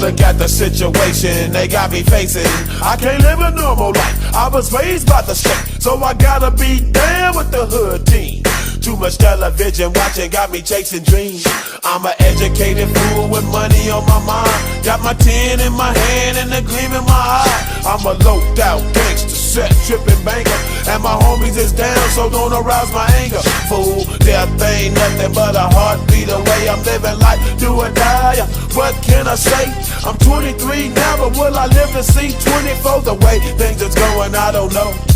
Look at the situation they got me facing. I can't live a normal life. I was raised by the state, so I gotta be down with the hood team. Too much television watching got me chasing dreams. I'm an educated fool with money on my mind. Got my tin in my hand and a gleam in my eye. I'm a loped out gangster, set tripping banker. And my homies is down, so don't arouse my anger. Fool, death ain't nothing but a heartbeat away. I'm living life, do or die. Can I say? I'm 23 now, but will I live to see 24? The way things is going, I don't know.